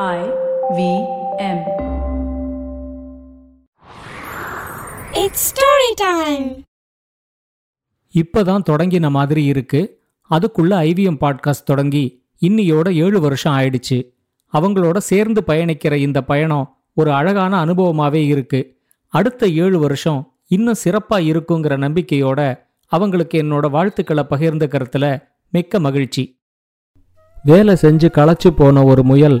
I V M. It's story time. இப்பதான் தொடங்கின மாதிரி இருக்கு அதுக்குள்ள ஐவிஎம் பாட்காஸ்ட் தொடங்கி இன்னியோட ஏழு வருஷம் ஆயிடுச்சு அவங்களோட சேர்ந்து பயணிக்கிற இந்த பயணம் ஒரு அழகான அனுபவமாவே இருக்கு அடுத்த ஏழு வருஷம் இன்னும் சிறப்பா இருக்குங்கிற நம்பிக்கையோட அவங்களுக்கு என்னோட வாழ்த்துக்களை பகிர்ந்துக்கிறதுல மிக்க மகிழ்ச்சி வேலை செஞ்சு களைச்சு போன ஒரு முயல்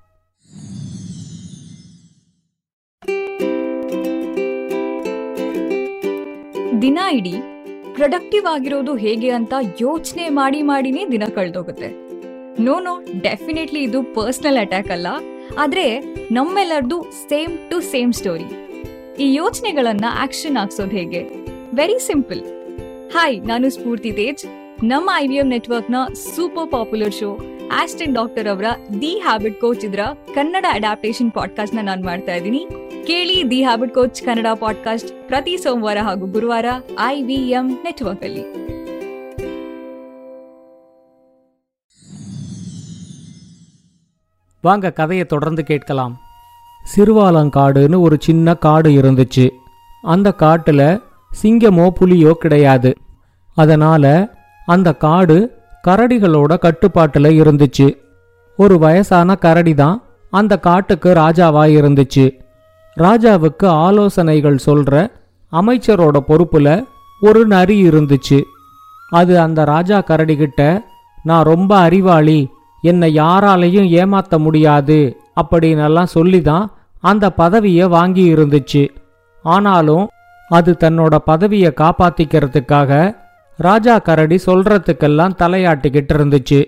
ದಿನ ಇಡೀ ಪ್ರೊಡಕ್ಟಿವ್ ಆಗಿರೋದು ಹೇಗೆ ಅಂತ ಯೋಚನೆ ಮಾಡಿ ಮಾಡಿನೇ ದಿನ ಕಳೆದೋಗುತ್ತೆ. ನೋ ನೋ ಡೆಫಿನೆಟ್ಲಿ ಇದು ಪರ್ಸನಲ್ ಅಟ್ಯಾಕ್ ಅಲ್ಲ. ಆದ್ರೆ ನಮ್ಮೆಲ್ಲರದು ಸೇಮ್ ಟು ಸೇಮ್ ಸ್ಟೋರಿ ಈ ಯೋಚನೆಗಳನ್ನ ಆಕ್ಷನ್ ಹಾಕ್ಸೋದು ಹೇಗೆ? ವೆರಿ ಸಿಂಪಲ್ ಹಾಯ್ ನಾನು ಸ್ಫೂರ್ತಿ ತೇಜ್. ನಮ್ಮ ಐ ವಿ ಎಂ ನೆಟ್ವರ್ಕ್ನ super popular show Ashdin Doctor ಅವರ ದಿ ಹ್ಯಾಬಿಟ್ ಕೋಚ್ ಇದ್ರ ಕನ್ನಡ ಅಡಾಪ್ಟೇಷನ್ ಪಾಡ್ಕಾಸ್ಟ್ನ ನಾನು ಮಾಡ್ತಾ ಇದ್ದೀನಿ. ಕೇಳಿ the habit coach Kannada podcast ಪ್ರತಿ ಸೋಮವಾರ ಹಾಗೂ ಗುರುವಾರ ಐ ವಿ ಎಂ ನೆಟ್ವರ್ಕ್ ಅಲ್ಲಿ வாங்க கதையை தொடர்ந்து கேட்கலாம் சிறுவாலங்காடுன்னு ஒரு சின்ன காடு இருந்துச்சு அந்த காட்டுல சிங்கமோ புலியோ கிடையாது அதனால அந்த காடு கரடிகளோட கட்டுப்பாட்டுல இருந்துச்சு ஒரு வயசான கரடி தான் அந்த காட்டுக்கு ராஜாவா இருந்துச்சு ராஜாவுக்கு ஆலோசனைகள் சொல்ற அமைச்சரோட பொறுப்புல ஒரு நரி இருந்துச்சு. அது அந்த ராஜா கரடிகிட்ட நான் ரொம்ப அறிவாளி என்னை யாராலையும் ஏமாத்த முடியாது அப்படின்னெல்லாம் சொல்லி தான் அந்த பதவியை வாங்கி இருந்துச்சு. ஆனாலும் அது தன்னோட பதவியை காப்பாத்திக்கிறதுக்காக ராஜா கரடி சொல்றதுக்கெல்லாம் தலையாட்டிக்கிட்டு இருந்துச்சு.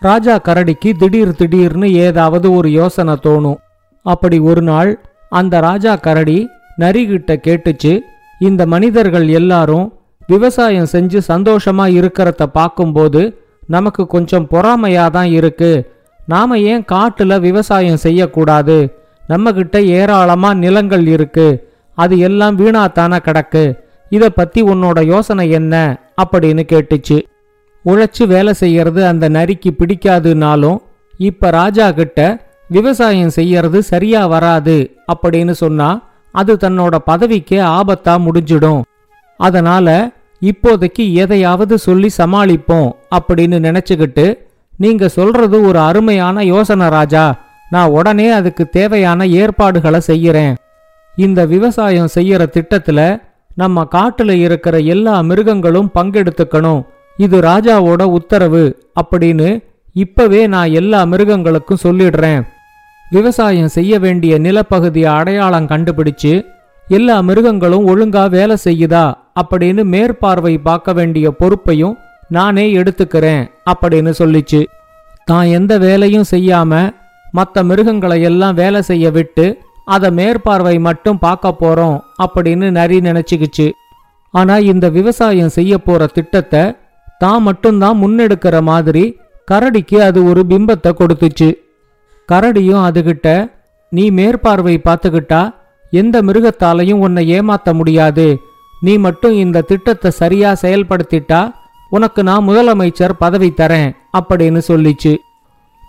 ராஜா கரடிக்கு திடீர் திடீர்னு ஏதாவது ஒரு யோசனை தோணும். அப்படி ஒரு நாள் அந்த ராஜா கரடி நரிகிட்ட கேட்டுச்சு இந்த மனிதர்கள் எல்லாரும் விவசாயம் செஞ்சு சந்தோஷமா இருக்கிறத பார்க்கும்போது நமக்கு கொஞ்சம் பொறாமையா தான் இருக்கு. நாம ஏன் காட்டுல விவசாயம் செய்யக்கூடாது? நம்மகிட்ட ஏராளமா நிலங்கள் இருக்கு. அது எல்லாம் வீணாத்தான கிடக்கு? இத பத்தி உன்னோட யோசனை என்ன? அப்படின்னு கேட்டுச்சு. உழைச்சு வேலை செய்யறது அந்த நரிக்கு பிடிக்காதுனாலும் இப்ப ராஜா கிட்ட விவசாயம் செய்யறது சரியா வராது அப்படின்னு சொன்னா அது தன்னோட பதவிக்கே ஆபத்தா முடிஞ்சிடும். அதனால இப்போதைக்கு எதையாவது சொல்லி சமாளிப்போம் அப்படின்னு நினைச்சுக்கிட்டு நீங்க சொல்றது ஒரு அருமையான யோசனை ராஜா. நான் உடனே அதுக்கு தேவையான ஏற்பாடுகளை செய்யறேன். இந்த விவசாயம் செய்யற திட்டத்துல நம்ம காட்டுல இருக்கிற எல்லா மிருகங்களும் பங்கெடுத்துக்கணும். இது ராஜாவோட உத்தரவு அப்படின்னு இப்பவே நான் எல்லா மிருகங்களுக்கும் சொல்லிடுறேன். விவசாயம் செய்ய வேண்டிய நிலப்பகுதியை அடையாளம் கண்டுபிடிச்சு எல்லா மிருகங்களும் ஒழுங்கா வேலை செய்யுதா அப்படின்னு மேற்பார்வை பார்க்க வேண்டிய பொறுப்பையும் நானே எடுத்துக்கிறேன் அப்படின்னு சொல்லிச்சு. தான் எந்த வேலையும் செய்யாம மற்ற மிருகங்களை எல்லாம் வேலை செய்ய விட்டு அதை மேற்பார்வை மட்டும் பார்க்க போறோம் அப்படின்னு நரி நினைச்சுக்கிச்சு. ஆனா இந்த விவசாயம் செய்ய போற திட்டத்தை தான் மட்டும்தான் முன்னெடுக்கிற மாதிரி கரடிக்கு அது ஒரு பிம்பத்தை கொடுத்துச்சு. கரடியும் அதுகிட்ட நீ மேற்பார்வை பார்த்துக்கிட்டா எந்த மிருகத்தாலையும் உன்னை ஏமாத்த முடியாது. நீ மட்டும் இந்த திட்டத்தை சரியா செயல்படுத்திட்டா உனக்கு நான் முதலமைச்சர் பதவி தரேன் அப்படின்னு சொல்லிச்சு.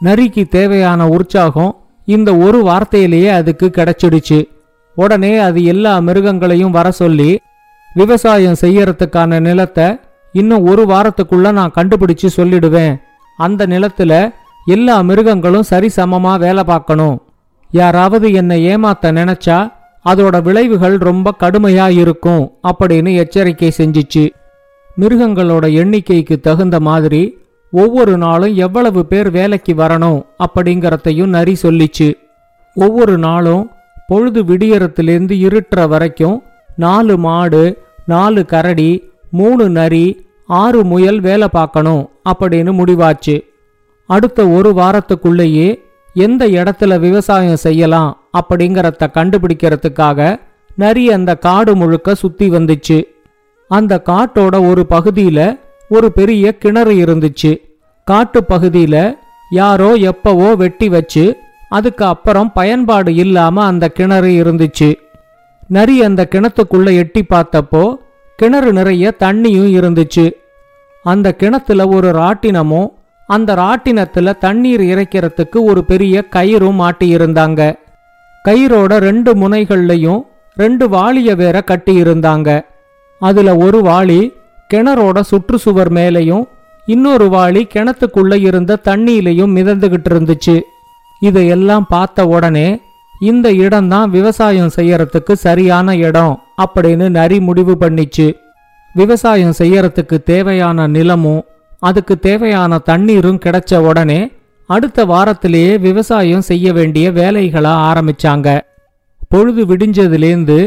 நரிக்கு தேவையான உற்சாகம் இந்த ஒரு வார்த்தையிலேயே அதுக்கு கிடைச்சிடுச்சு. உடனே அது எல்லா மிருகங்களையும் வர சொல்லி விவசாயம் செய்யறதுக்கான நிலத்தை இன்னும் ஒரு வாரத்துக்குள்ள நான் கண்டுபிடிச்சு சொல்லிடுவேன். அந்த நிலத்துல எல்லா மிருகங்களும் சரிசமமா வேலை பார்க்கணும். யாராவது என்னை ஏமாத்த நினைச்சா அதோட விளைவுகள் ரொம்ப கடுமையா இருக்கும் அப்படின்னு எச்சரிக்கை செஞ்சிச்சு. மிருகங்களோட எண்ணிக்கைக்கு தகுந்த மாதிரி ஒவ்வொரு நாளும் எவ்வளவு பேர் வேலைக்கு வரணும் அப்படிங்கறதையும் நரி சொல்லிச்சு. ஒவ்வொரு நாளும் பொழுது விடியறத்துலேருந்து இருட்டுற வரைக்கும் நாலு மாடு நாலு கரடி மூணு நரி ஆறு முயல் வேலை பார்க்கணும் அப்படின்னு முடிவாச்சு. அடுத்த ஒரு வாரத்துக்குள்ளேயே எந்த இடத்துல விவசாயம் செய்யலாம் அப்படிங்கறத கண்டுபிடிக்கிறதுக்காக நரி அந்த காடு முழுக்க சுத்தி வந்துச்சு. அந்த காட்டோட ஒரு பகுதியில ஒரு பெரிய கிணறு இருந்துச்சு. காட்டு பகுதியில யாரோ எப்பவோ வெட்டி வச்சு அதுக்கு அப்புறம் பயன்பாடு இல்லாம அந்த கிணறு இருந்துச்சு. நரி அந்த கிணத்துக்குள்ள எட்டி பார்த்தப்போ கிணறு நிறைய தண்ணியும் இருந்துச்சு. அந்த கிணத்துல ஒரு ராட்டினமும் அந்த ராட்டினத்துல தண்ணீர் இறைக்கிறதுக்கு ஒரு பெரிய கயிறும் மாட்டியிருந்தாங்க. கயிறோட ரெண்டு முனைகள்லையும் ரெண்டு வாளிய வேற கட்டியிருந்தாங்க. அதுல ஒரு வாளி கிணறோட சுற்றுச்சுவர் மேலையும் இன்னொரு வாளி கிணத்துக்குள்ள இருந்த தண்ணியிலையும் மிதந்துகிட்டு இருந்துச்சு. இதையெல்லாம் பார்த்த உடனே இந்த இடம்தான் விவசாயம் செய்யறதுக்கு சரியான இடம் அப்படின்னு நரி முடிவு பண்ணிச்சு. விவசாயம் செய்யறதுக்கு தேவையான நிலமும் அதுக்கு தேவையான தண்ணீரும் கிடைச்ச உடனே அடுத்த வாரத்திலேயே விவசாயம் செய்ய வேண்டிய வேலைகளை ஆரம்பிச்சாங்க. பொழுது விடிஞ்சதுலேருந்து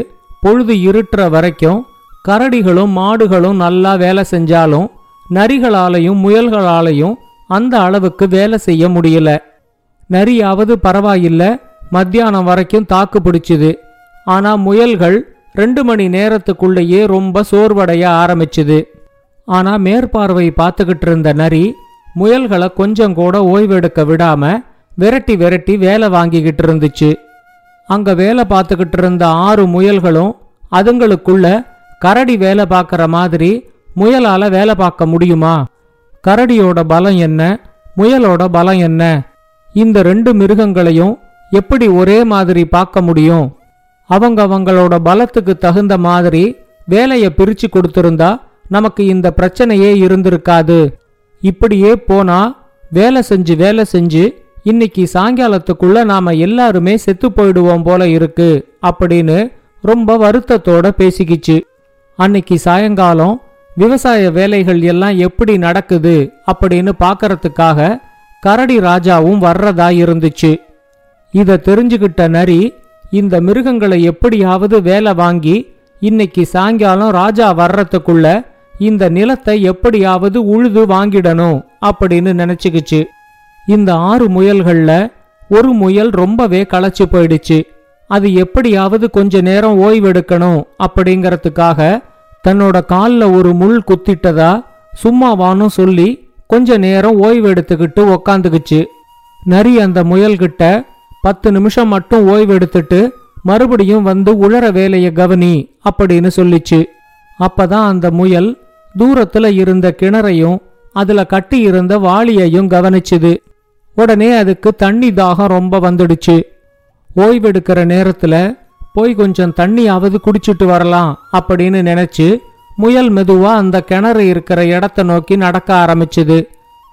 பொழுது இருட்டுற வரைக்கும் கரடிகளும் மாடுகளும் நல்லா வேலை செஞ்சாலும் நரிகளாலையும் முயல்களாலையும் அந்த அளவுக்கு வேலை செய்ய முடியல. நரியாவது பரவாயில்ல மத்தியானம் வரைக்கும் தாக்கு பிடிச்சுது. ஆனா முயல்கள் ரெண்டு மணி நேரத்துக்குள்ளேயே ரொம்ப சோர்வடைய ஆரம்பிச்சுது. ஆனா மேற்பார்வை பார்த்துக்கிட்டு இருந்த நரி முயல்களை கொஞ்சம் கூட ஓய்வெடுக்க விடாம விரட்டி விரட்டி வேலை வாங்கிக்கிட்டு இருந்துச்சு. அங்க வேலை பார்த்துக்கிட்டு இருந்த ஆறு முயல்களும் அதுங்களுக்குள்ள கரடி வேலை பார்க்குற மாதிரி முயலால வேலை பார்க்க முடியுமா? கரடியோட பலம் என்ன? முயலோட பலம் என்ன? இந்த ரெண்டு மிருகங்களையும் எப்படி ஒரே மாதிரி பார்க்க முடியும்? அவங்க அவங்களோட பலத்துக்கு தகுந்த மாதிரி வேலையை பிரிச்சு கொடுத்திருந்தா நமக்கு இந்த பிரச்சனையே இருந்திருக்காது. இப்படியே போனா வேலை செஞ்சு வேலை செஞ்சு இன்னைக்கு சாயங்காலத்துக்குள்ள நாம எல்லாருமே செத்து போயிடுவோம் போல இருக்கு அப்படின்னு ரொம்ப வருத்தத்தோட பேசிக்கிச்சு. அன்னைக்கு சாயங்காலம் விவசாய வேலைகள் எல்லாம் எப்படி நடக்குது அப்படின்னு பார்க்கறதுக்காக கரடி ராஜாவும் வர்றதா இருந்துச்சு. இத தெரிஞ்சுகிட்ட நரி இந்த மிருகங்களை எப்படியாவது வேலை வாங்கி இன்னைக்கு சாயங்காலம் ராஜா வர்றதுக்குள்ள இந்த நிலத்தை எப்படியாவது உழுது வாங்கிடணும் அப்படின்னு நினைச்சுக்கிச்சு. இந்த ஆறு முயல்கள்ல ஒரு முயல் ரொம்பவே களைச்சு போயிடுச்சு. அது எப்படியாவது கொஞ்ச நேரம் ஓய்வெடுக்கணும் அப்படிங்கறதுக்காக தன்னோட காலில் ஒரு முள் குத்திட்டதா சும்மாவானும் சொல்லி கொஞ்ச நேரம் ஓய்வெடுத்துக்கிட்டு உக்காந்துக்குச்சு. நரி அந்த முயல்கிட்ட பத்து நிமிஷம் மட்டும் ஓய்வெடுத்துட்டு மறுபடியும் வந்து உழற வேலையை கவனி அப்படின்னு சொல்லிச்சு. அப்பதான் அந்த முயல் தூரத்துல இருந்த கிணறையும் அதுல கட்டி இருந்த வாளியையும் கவனிச்சுது. உடனே அதுக்கு தண்ணி தாகம் ரொம்ப வந்துடுச்சு. ஓய்வெடுக்கிற நேரத்துல போய் கொஞ்சம் தண்ணியாவது குடிச்சிட்டு வரலாம் அப்படின்னு நினைச்சு முயல் மெதுவா அந்த கிணறு இருக்கிற இடத்த நோக்கி நடக்க ஆரம்பிச்சுது.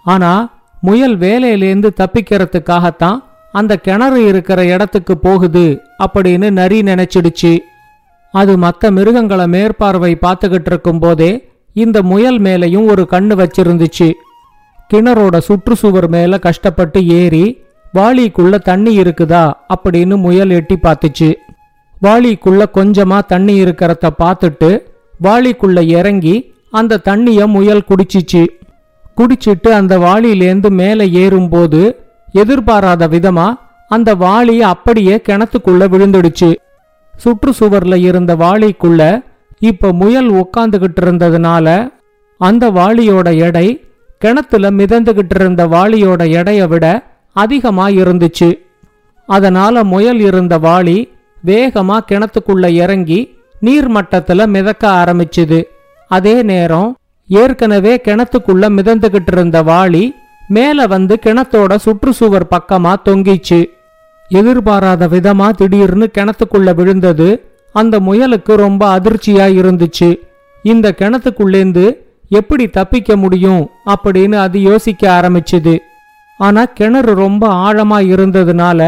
ஆனா முயல் வேலையிலேருந்து தப்பிக்கிறதுக்காகத்தான் அந்த கிணறு இருக்கிற இடத்துக்கு போகுது அப்படின்னு நரி நினைச்சிடுச்சு. அது மற்ற மிருகங்களை மேற்பார்வை பார்த்துக்கிட்டு இருக்கும் போதே இந்த முயல் மேலையும் ஒரு கண்ணு வச்சிருந்துச்சு. கிணறோட சுற்றுச்சுவர் மேல கஷ்டப்பட்டு ஏறி வாளிக்குள்ள தண்ணி இருக்குதா? அப்படின்னு முயல் எட்டி பார்த்துச்சு. வாளிக்குள்ள கொஞ்சமா தண்ணி இருக்கிறத பார்த்துட்டு வாளிக்குள்ள இறங்கி அந்த தண்ணிய முயல் குடிச்சிச்சு. குடிச்சிட்டு அந்த வாளியிலேந்து மேலே ஏறும்போது எதிர்பாராத விதமா அந்த வாளி அப்படியே கிணத்துக்குள்ள விழுந்துடுச்சு. சுற்றுச்சுவர்ல இருந்த வாளிக்குள்ள இப்ப முயல் உட்காந்துகிட்டு இருந்ததுனால அந்த வாளியோட எடை கிணத்துல மிதந்துகிட்டு இருந்த வாளியோட எடையை விட அதிகமா இருந்துச்சு. அதனால முயல் இருந்த வாளி வேகமா கிணத்துக்குள்ள இறங்கி நீர்மட்டத்துல மிதக்க ஆரம்பிச்சுது. அதே நேரம் ஏற்கனவே கிணத்துக்குள்ள மிதந்துகிட்டு இருந்த வாளி மேல வந்து கிணத்தோட சுற்றுச்சுவர் பக்கமா தொங்கிச்சு. எதிர்பாராத விதமா திடீர்னு கிணத்துக்குள்ள விழுந்தது. அந்த முயலுக்கு ரொம்ப அதிர்ச்சியா இருந்துச்சு. இந்த கிணத்துக்குள்ளேந்து எப்படி தப்பிக்க முடியும் அப்படின்னு அது யோசிக்க ஆரம்பிச்சுது. ஆனா கிணறு ரொம்ப ஆழமா இருந்ததுனால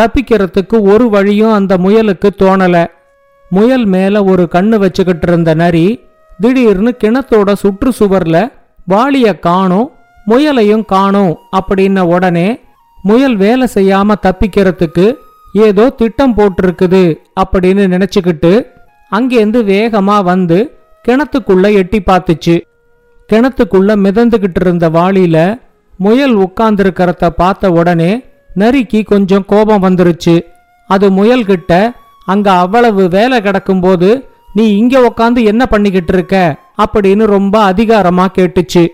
தப்பிக்கிறதுக்கு ஒரு வழியும் அந்த முயலுக்கு தோணல. முயல் மேல ஒரு கண்ணு வச்சுக்கிட்டு இருந்த நரி திடீர்னு கிணத்தோட சுற்றுச்சுவர்ல வாளிய காணோம் முயலையும் காணோம் அப்படின்ன உடனே முயல் வேலை செய்யாம தப்பிக்கிறதுக்கு ஏதோ திட்டம் போட்டிருக்குது அப்படின்னு நினைச்சுக்கிட்டு அங்கேருந்து வேகமா வந்து கிணத்துக்குள்ள எட்டி பார்த்துச்சு. கிணத்துக்குள்ள மிதந்துகிட்டு இருந்த வாளியில முயல் உட்கார்ந்துருக்கிறத பார்த்த உடனே நரிக்கு கொஞ்சம் கோபம் வந்துருச்சு. அது முயல்கிட்ட அங்க அவ்வளவு வேலை கிடக்கும்போது நீ இங்க உக்காந்து என்ன பண்ணிக்கிட்டு இருக்க? அப்படின்னு ரொம்ப அதிகாரமா கேட்டுச்சு.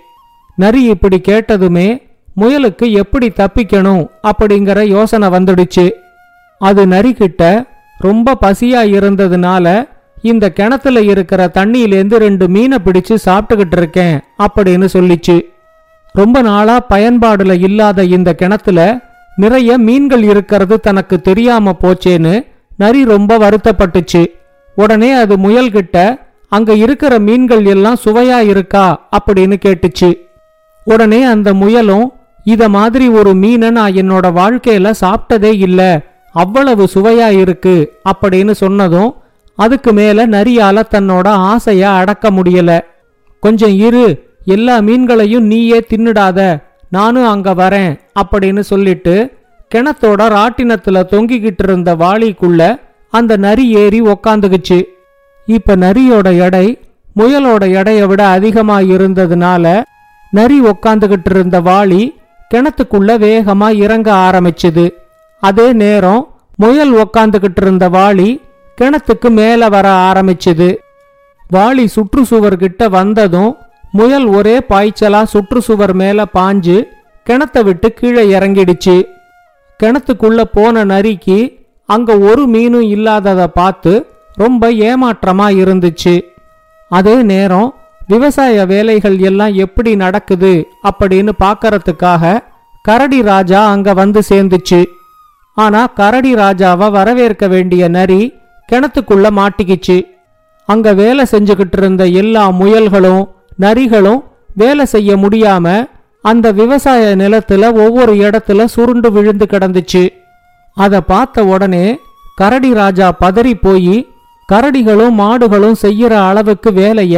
நரி இப்படி கேட்டதுமே முயலுக்கு எப்படி தப்பிக்கணும்? அப்படிங்கிற யோசனை வந்துடுச்சு. அது நரிக்கிட்ட ரொம்ப பசியா இருந்ததுனால இந்த கிணத்துல இருக்கிற தண்ணியிலேருந்து ரெண்டு மீனை பிடிச்சு சாப்பிட்டுக்கிட்டு இருக்கேன் அப்படின்னு சொல்லிச்சு. ரொம்ப நாளா பயன்பாடுல இல்லாத இந்த கிணத்துல நிறைய மீன்கள் இருக்கிறது தனக்கு தெரியாம போச்சேன்னு நரி ரொம்ப வருத்தப்பட்டுச்சு. உடனே அது முயல்கிட்ட அங்க இருக்கிற மீன்கள் எல்லாம் சுவையா இருக்கா? அப்படின்னு கேட்டுச்சு. உடனே அந்த முயலும் இத மாதிரி ஒரு மீனை நான் என்னோட வாழ்க்கையில சாப்பிட்டதே இல்லை அவ்வளவு சுவையா இருக்கு அப்படின்னு சொன்னதும் அதுக்கு மேல நரியால தன்னோட ஆசைய அடக்க முடியல. கொஞ்சம் இரு எல்லா மீன்களையும் நீயே தின்னுடாத நானும் அங்க வரேன் அப்படின்னு சொல்லிட்டு கிணத்தோட ராட்டினத்துல தொங்கிக்கிட்டு இருந்த வாளிக்குள்ள அந்த நரி ஏறி உக்காந்துக்குச்சு இப்ப நரியோட எடை முயலோட எடையை விட அதிகமா இருந்ததுனால நரி உக்காந்துகிட்டு இருந்த வாளி கிணத்துக்குள்ள வேகமா இறங்க ஆரம்பிச்சுது. அதே நேரம் முயல் உக்காந்துகிட்டு இருந்த வாளி கிணத்துக்கு மேல வர ஆரம்பிச்சுது. வாளி சுற்றுச்சுவர் கிட்ட வந்ததும் முயல் ஒரே பாய்ச்சலா சுற்றுச்சுவர் மேல பாஞ்சு கிணத்தை விட்டு கீழே இறங்கிடுச்சு. கிணத்துக்குள்ள போன நரிக்கு அங்க ஒரு மீனும் இல்லாதத பார்த்து ரொம்ப ஏமாற்றமா இருந்துச்சு. அதே நேரம் விவசாய வேலைகள் எல்லாம் எப்படி நடக்குது அப்படின்னு பார்க்கறதுக்காக கரடி ராஜா அங்க வந்து சேர்ந்துச்சு. ஆனா கரடி ராஜாவை வரவேற்க வேண்டிய நரி கிணத்துக்குள்ள மாட்டிக்கிச்சு. அங்க வேலை செஞ்சுக்கிட்டு இருந்த எல்லா முயல்களும் நரிகளும் வேலை செய்ய முடியாம அந்த விவசாய நிலத்துல ஒவ்வொரு இடத்துல சுருண்டு விழுந்து கிடந்துச்சு. அதை பார்த்த உடனே கரடி ராஜா பதறி போய் கரடிகளும் மாடுகளும் செய்யற அளவுக்கு வேலைய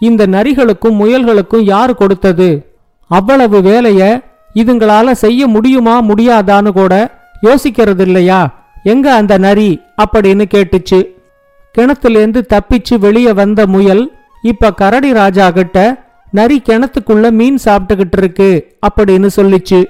இந்த நரிகளுக்கும் முயல்களுக்கும் யார் கொடுத்தது? அவ்வளவு வேலைய இதுங்களால செய்ய முடியுமா முடியாதான்னு கூட யோசிக்கிறது இல்லையா எங்க அந்த நரி? அப்படின்னு கேட்டுச்சு. கிணத்துலேருந்து தப்பிச்சு வெளியே வந்த முயல் இப்ப கரடி ராஜா கிட்ட நரி கிணத்துக்குள்ள மீன் சாப்பிட்டுக்கிட்டு இருக்கு அப்படின்னு சொல்லிச்சு.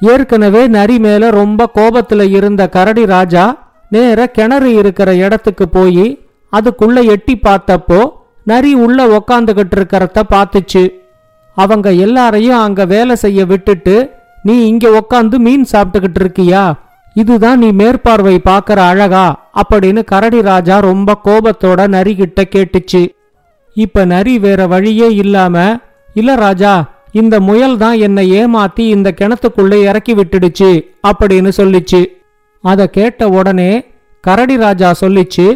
ஏற்கனவே நரி மேல ரொம்ப கோபத்துல இருந்த கரடி ராஜா நேர கிணறு இருக்கிற இடத்துக்கு போய் அதுக்குள்ள எட்டி பார்த்தப்போ நரி உள்ள உக்காந்துகிட்டு இருக்கிறத பார்த்துச்சு. அவங்க எல்லாரையும் அங்க வேலை செய்ய விட்டுட்டு நீ இங்க உக்காந்து மீன் சாப்பிட்டுக்கிட்டு இருக்கியா இதுதான் நீ மேற்பார்வை பார்க்கற அழகா? அப்படின்னு கரடி ராஜா ரொம்ப கோபத்தோட நரி கிட்ட கேட்டுச்சு. இப்ப நரி வேற வழியே இல்லாம இல்ல ராஜா இந்த முயல் தான் என்னை ஏமாத்தி இந்த கிணத்துக்குள்ள இறக்கி விட்டுடுச்சு அப்படின்னு சொல்லிச்சு. அத கேட்ட உடனே கரடி ராஜா சொல்லிச்சு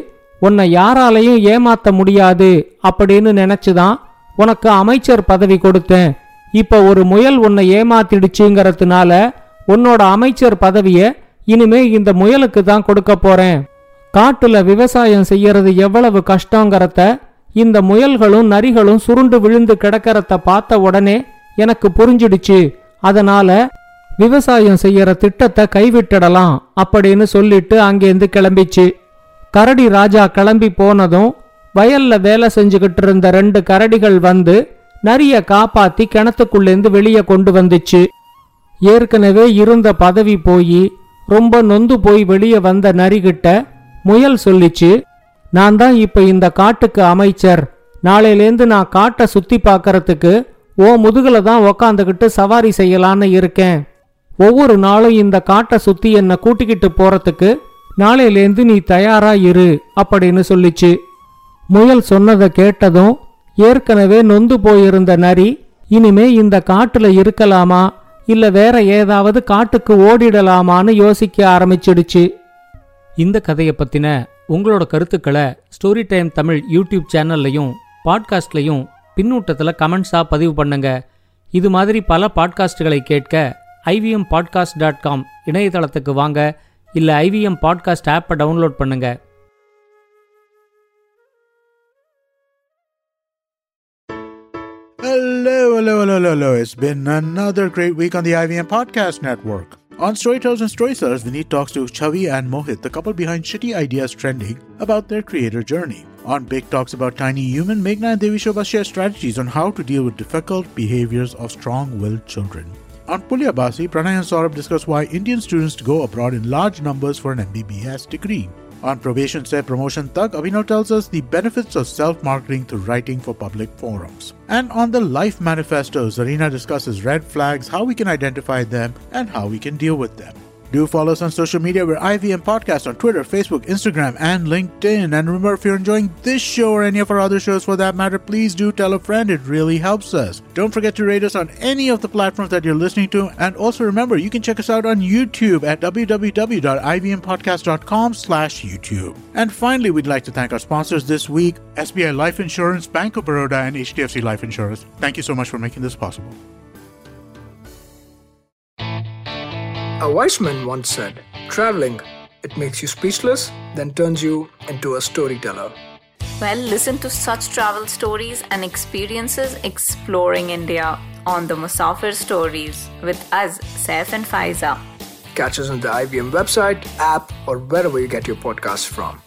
உன்னை யாராலையும் ஏமாத்த முடியாது அப்படின்னு நினைச்சுதான் உனக்கு அமைச்சர் பதவி கொடுத்தேன். இப்ப ஒரு முயல் உன்னை ஏமாத்திடுச்சுங்கிறதுனால உன்னோட அமைச்சர் பதவியை இனிமே இந்த முயலுக்கு தான் கொடுக்க போறேன். காட்டுல விவசாயம் செய்யறது எவ்வளவு கஷ்டங்கிறத இந்த முயல்களும் நரிகளும் சுருண்டு விழுந்து கிடக்கிறத பார்த்த உடனே எனக்கு புரிஞ்சிடுச்சு. அதனால விவசாயம் செய்யற திட்டத்தை கைவிட்டுடலாம் அப்படின்னு சொல்லிட்டு அங்கேருந்து கிளம்பிச்சு. கரடி ராஜா கிளம்பி போனதும் வயல்ல வேலை செஞ்சுக்கிட்டு இருந்த ரெண்டு கரடிகள் வந்து நரிய காப்பாத்தி கிணத்துக்குள்ளேருந்து வெளியே கொண்டு வந்துச்சு. ஏற்கனவே இருந்த பதவி போய் ரொம்ப நொந்து போய் வெளியே வந்த நரிகிட்ட முயல் சொல்லிச்சு நான் தான் இப்ப இந்த காட்டுக்கு அமைச்சர். நாளையிலேந்து நான் காட்டை சுத்தி பார்க்கறதுக்கு ஓ முதுகுல தான் உக்காந்துக்கிட்டு சவாரி செய்யலான்னு இருக்கேன். ஒவ்வொரு நாளும் இந்த காட்டை சுத்தி என்னை கூட்டிக்கிட்டு போறதுக்கு நாளையிலேந்து நீ தயாரா இரு அப்படின்னு சொல்லிச்சு. முயல் சொன்னதை கேட்டதும் ஏற்கனவே நொந்து போயிருந்த நரி இனிமே இந்த காட்டுல இருக்கலாமா? இல்ல வேற ஏதாவது காட்டுக்கு ஓடிடலாமான்னு யோசிக்க ஆரம்பிச்சிடுச்சு. இந்த கதையை பத்தின உங்களோட கருத்துக்களை ஸ்டோரி டைம் தமிழ் யூடியூப் சேனல்லையும் பாட்காஸ்ட்லையும் பின்னூட்டத்தில் கமெண்ட்ஸாக பதிவு பண்ணுங்க. இது மாதிரி பல பாட்காஸ்டுகளை கேட்க ஐவிஎம் பாட்காஸ்ட் டாட் காம் இணையதளத்துக்கு வாங்க. இல்லை ஐவிஎம் பாட்காஸ்ட் ஆப்பை டவுன்லோட் பண்ணுங்கள் Hello, hello, hello, hello, hello. It's been another great week on the IVM Podcast Network. On Storytellers and Storytellers, Vineet talks to Chavi and Mohit, the couple behind Shitty Ideas Trending, about their creator journey. On Big Talks About Tiny Human, Meghna and Devi Shobha share strategies on how to deal with difficult behaviors of strong willed children. On Pulyabasi, Pranay and Saurabh discuss why Indian students go abroad in large numbers for an MBBS degree. On Probation Se Promotion Tak, Abhinav tells us the benefits of self-marketing through writing for public forums. And on the Life Manifesto, Zarina discusses red flags, how we can identify them, and how we can deal with them. Do follow us on social media. We're IVM Podcast on Twitter, Facebook, Instagram, and LinkedIn. And remember, if you're enjoying this show or any of our other shows for that matter, please do tell a friend. It really helps us. Don't forget to rate us on any of the platforms that you're listening to. And also remember, you can check us out on YouTube at www.ivmpodcast.com slash YouTube. And finally, we'd like to thank our sponsors this week, SBI Life Insurance, Bank of Baroda, and HDFC Life Insurance. Thank you so much for making this possible. A wise man once said, Traveling, it makes you speechless, then turns you into a storyteller. Well, listen to such travel stories and experiences exploring India on the Musafir Stories with us, Saif and Faiza. Catch us on the IBM website, app, or wherever you get your podcasts from.